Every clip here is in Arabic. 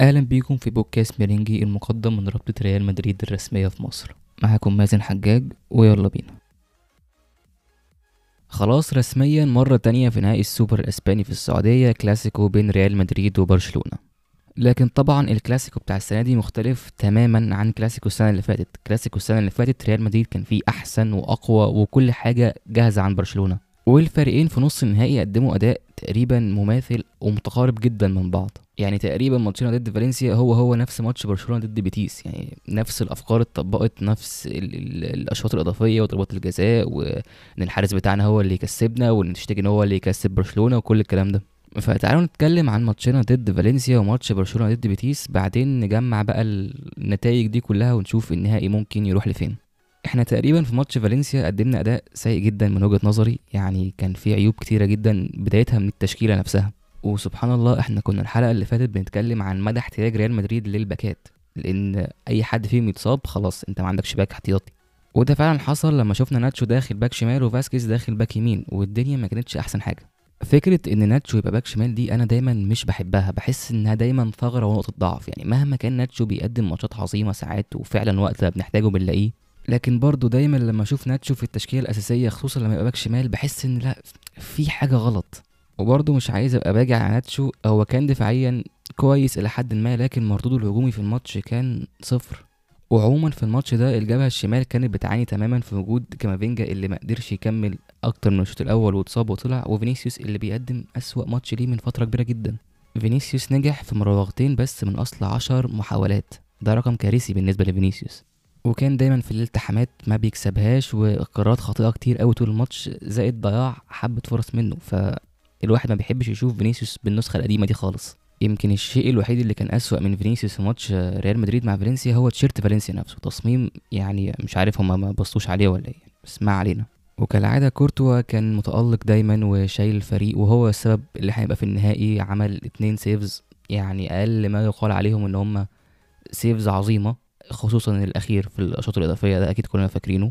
أهلا بيكم في بودكاست ميرينجي المقدم من رابطة ريال مدريد الرسمية في مصر. معاكم مازن حجاج ويلا بينا. خلاص رسميا مرة تانية في نهائي السوبر الإسباني في السعودية كلاسيكو بين ريال مدريد وبرشلونة. لكن طبعا الكلاسيكو بتاع السنة دي مختلف تماما عن كلاسيكو السنة اللي فاتت. كلاسيكو السنة اللي فاتت ريال مدريد كان فيه أحسن وأقوى وكل حاجة جاهزة عن برشلونة. والفريقين في نص النهائي قدموا أداء تقريبا مماثل ومتقارب جدا من بعض. يعني تقريبا ماتشنا ضد فالنسيا هو هو نفس ماتش برشلونة ضد بيتيس. يعني نفس الأفكار اتطبقت نفس ال ال الأشواط الإضافية وضربات الجزاء وإن الحارس بتاعنا هو اللي يكسبنا وإن ان هو اللي يكسب برشلونة وكل الكلام ده. فتعالوا نتكلم عن ماتشنا ضد فالنسيا وماتش برشلونة ضد بيتيس. بعدين نجمع بقى النتائج دي كلها ونشوف النهائي ممكن يروح لفين. إحنا تقريبا في ماتش فالنسيا قدمنا أداء سيء جدا من وجهة نظري. يعني كان في عيوب كتيرة جدا بدايتها من التشكيلة نفسها. وسبحان الله إحنا كنا الحلقة اللي فاتت بنتكلم عن مدى احتياج ريال مدريد لل back ات. لأن أي حد فيهم يتصاب خلاص أنت ما عندكش back احتياطي. وده فعلا حصل لما شفنا ناتشو داخل back شمال وفاسكيز داخل back يمين والدنيا ما كانتش أحسن حاجة. فكرة إن ناتشو يبقى back شمال دي أنا دايما مش بحبها. بحس إنها دايما ثغرة ونقطة ضعف. يعني مهما كان ناتشو بيقدم ماتشات عظيمة ساعات وفعلا وقت بنحتاجه بنلاقيه لكن برضه دايما لما أشوف ناتشو في التشكيلة الأساسية خصوصا لما يبقى back شمال بحس إن لأ في حاجة غلط. وبرضه مش عايز أبقى باجي على ناتشو هو كان دفاعيا كويس إلى حد ما لكن مردوده الهجومي في الماتش كان صفر. وعموما في الماتش ده الجبهة الشمال كانت بتعاني تماما في وجود كامافينجا اللي ما قدرش يكمل أكتر من الشوط الأول واتصاب وطلع وفينيسيوس اللي بيقدم أسوأ ماتش ليه من فترة كبيرة جدا. فينيسيوس نجح في مراوغتين بس من أصل عشر محاولات. ده رقم كارثي بالنسبة لفينيسيوس. وكان دايما في الالتحامات ما بيكسبهاش وقرارات خاطئة كتير قوي طول الماتش زائد ضياع حبة فرص منه. فالواحد ما بيحبش يشوف فينيسيوس بالنسخة القديمة دي خالص. يمكن الشيء الوحيد اللي كان أسوأ من فينيسيوس في ماتش ريال مدريد مع فالنسيا هو تيشيرت فالنسيا نفسه. تصميم يعني مش عارف هما ما بصوش عليه ولا إيه بس ما علينا. وكالعادة كورتوا كان متألق دايما وشايل الفريق وهو السبب اللي هيبقى في النهائي عمل اتنين saves. يعني أقل ما يقال عليهم إن هما saves عظيمة. خصوصا الأخير في الأشواط الإضافية ده أكيد كلنا فاكرينه.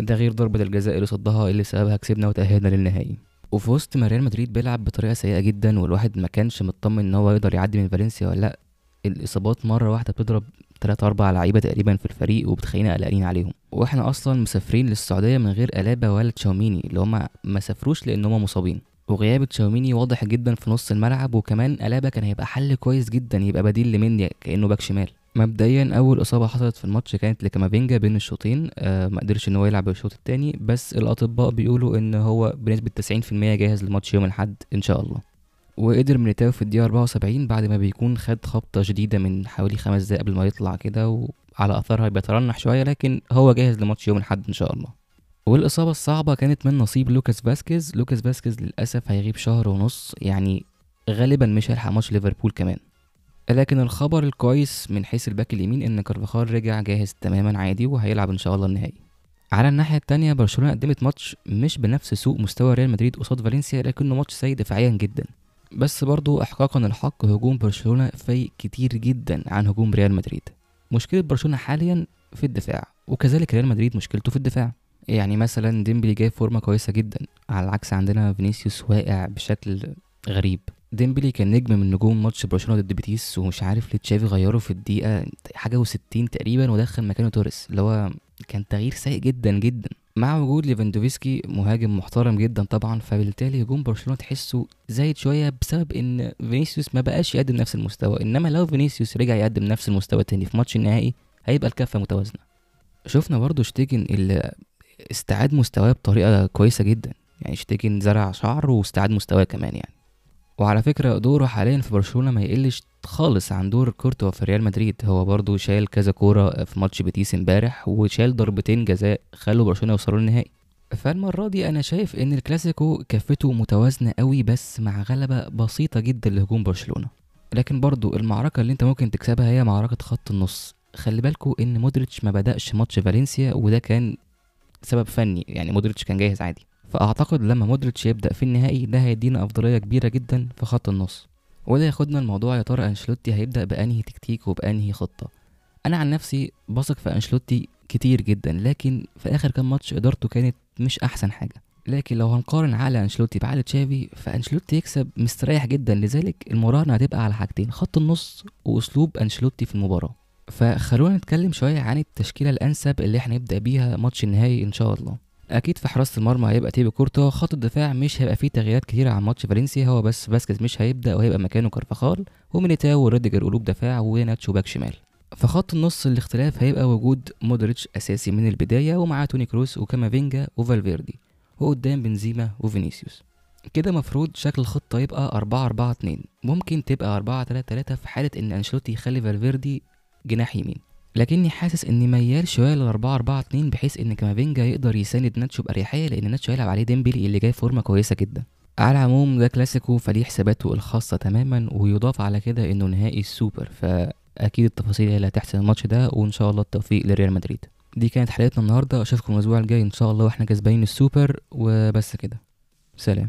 ده غير ضربة الجزاء اللي صدها اللي سببها كسبنا وتأهلنا للنهائي. وفي وسط ما ريال مدريد بيلعب بطريقة سيئة جدا والواحد ما كانش مطمن إن هو يقدر يعدي من فالنسيا ولا لأ الإصابات مرة واحدة بتضرب تلاتة أربع لعيبة تقريبا في الفريق وبتخلينا قلقانين عليهم. وإحنا أصلا مسافرين للسعودية من غير ألابا ولا تشاوميني اللي هما ما سافروش لأن هما مصابين. وغياب تشاوميني واضح جدا في نص الملعب وكمان ألابا كان هيبقى حل كويس جدا يبقى بديل لمندي كأنه back شمال. مبدئيا أول إصابة حصلت في الماتش كانت لكامافينجا بين الشوطين. آه ما قدرش ان هو يلعب الشوط الثاني بس الأطباء بيقولوا إن هو بنسبة 90% جاهز لماتش يوم الأحد إن شاء الله. وإيدر ميليتاو في الدقيقة 74 بعد ما بيكون خد خبطة شديده من حوالي خمس دقايق قبل ما يطلع كده وعلى أثرها بيترنح شوية لكن هو جاهز لماتش يوم الأحد إن شاء الله. والإصابة الصعبة كانت من نصيب لوكاس فاسكيز. لوكاس فاسكيز للأسف هيغيب شهر ونص يعني غالبا مش هيلحق ماتش ليفربول كمان. لكن الخبر الكويس من حيث ال back اليمين إن كارفاخال رجع جاهز تماما عادي وهيلعب إن شاء الله النهائي. على الناحية التانية برشلونة قدمت ماتش مش بنفس سوء مستوى ريال مدريد قصاد فالنسيا لكنه ماتش سيء دفاعيا جدا. بس برضو إحقاقا للحق هجوم برشلونة فايق كتير جدا عن هجوم ريال مدريد. مشكلة برشلونة حاليا في الدفاع وكذلك ريال مدريد مشكلته في الدفاع. يعني مثلا ديمبلي جاي فورمة كويسة جدا على العكس عندنا فينيسيوس واقع بشكل غريب. ديمبلي كان نجم من نجوم ماتش برشلونة ضد بيتيس ومش عارف ليه تشافي غيره في الدقيقة حاجة و60 تقريبا ودخل مكانه توريس اللي هو كان تغيير سيء جدا جدا. مع وجود ليفاندوفسكي مهاجم محترم جدا طبعا فبالتالي هجوم برشلونة تحسه زايد شوية بسبب إن فينيسيوس ما بقاش يقدم نفس المستوى. إنما لو فينيسيوس رجع يقدم نفس المستوى تاني في ماتش النهائي هيبقى الكفة متوازنة. شفنا برضو شتيجن اللي استعاد مستواه بطريقة كويسة جدا. يعني شتيجن زرع شعر واستعاد مستواه كمان يعني. وعلى فكرة دوره حاليا في برشلونة ما يقلش خالص عن دور كورتوا في ريال مدريد. هو برضو شايل كذا كورة في ماتش بيتيس امبارح وشايل ضربتين جزاء خلوا برشلونة يوصلوا للنهائي. فالمرة دي أنا شايف إن الكلاسيكو كفته متوازنة قوي بس مع غلبة بسيطة جدا لهجوم برشلونة. لكن برضو المعركة اللي أنت ممكن تكسبها هي معركة خط النص. خلي بالكو إن مودريتش ما بدأش ماتش فالنسيا وده كان سبب فني يعني مودريتش كان جاهز عادي. فأعتقد لما مودريتش يبدأ في النهائي ده هيدينا أفضلية كبيرة جدا في خط النص. وده ياخدنا الموضوع يا ترى أنشلوتي هيبدأ بأنهي تكتيك وبأنهي خطة؟ أنا عن نفسي بثق في أنشلوتي كتير جدا لكن في آخر كام ماتش إدارته كانت مش أحسن حاجة. لكن لو هنقارن عقل أنشيلوتي بعقل تشافي فأنشيلوتي يكسب مستريح جدا. لذلك المراهنة هتبقى على حاجتين خط النص وأسلوب أنشيلوتي في المباراة. فخلونا نتكلم شوية عن التشكيلة الأنسب اللي إحنا نبدأ بيها ماتش النهائي إن شاء الله. أكيد في حراسة المرمى هيبقى تيبو كورتوا خط الدفاع مش هيبقى فيه تغييرات كتيره عن ماتش فالنسيا هو بس فاسكيز مش هيبدأ وهيبقى مكانه كارفاخال وميليتاو وريديجر قلوب دفاع وناتشو back شمال. فخط النص الاختلاف هيبقى وجود مودريتش أساسي من البداية ومعاه توني كروس وكامافينجا وفالفيردي وقدام بنزيما وفينيسيوس. كده مفروض شكل الخطة يبقى 4 4 2 ممكن تبقى 4 3 3 في حالة إن أنشيلوتي يخلي فالفيردي جناح يمين. لكني حاسس اني ميال شوية لل 4 4 2 بحيث إن كامافينجا يقدر يساند ناتشو بأريحية لأن ناتشو هيلعب عليه ديمبلي اللي جاي فورمة كويسة جدا. على العموم ده كلاسيكو فليه حساباته الخاصة تماما ويضاف على كده إنه نهائي السوبر فأكيد التفاصيل هي اللي هتحسن الماتش ده وإن شاء الله التوفيق لريال مدريد. دي كانت حلقتنا النهارده أشوفكم الأسبوع الجاي إن شاء الله وإحنا كسبانين السوبر وبس كده. سلام.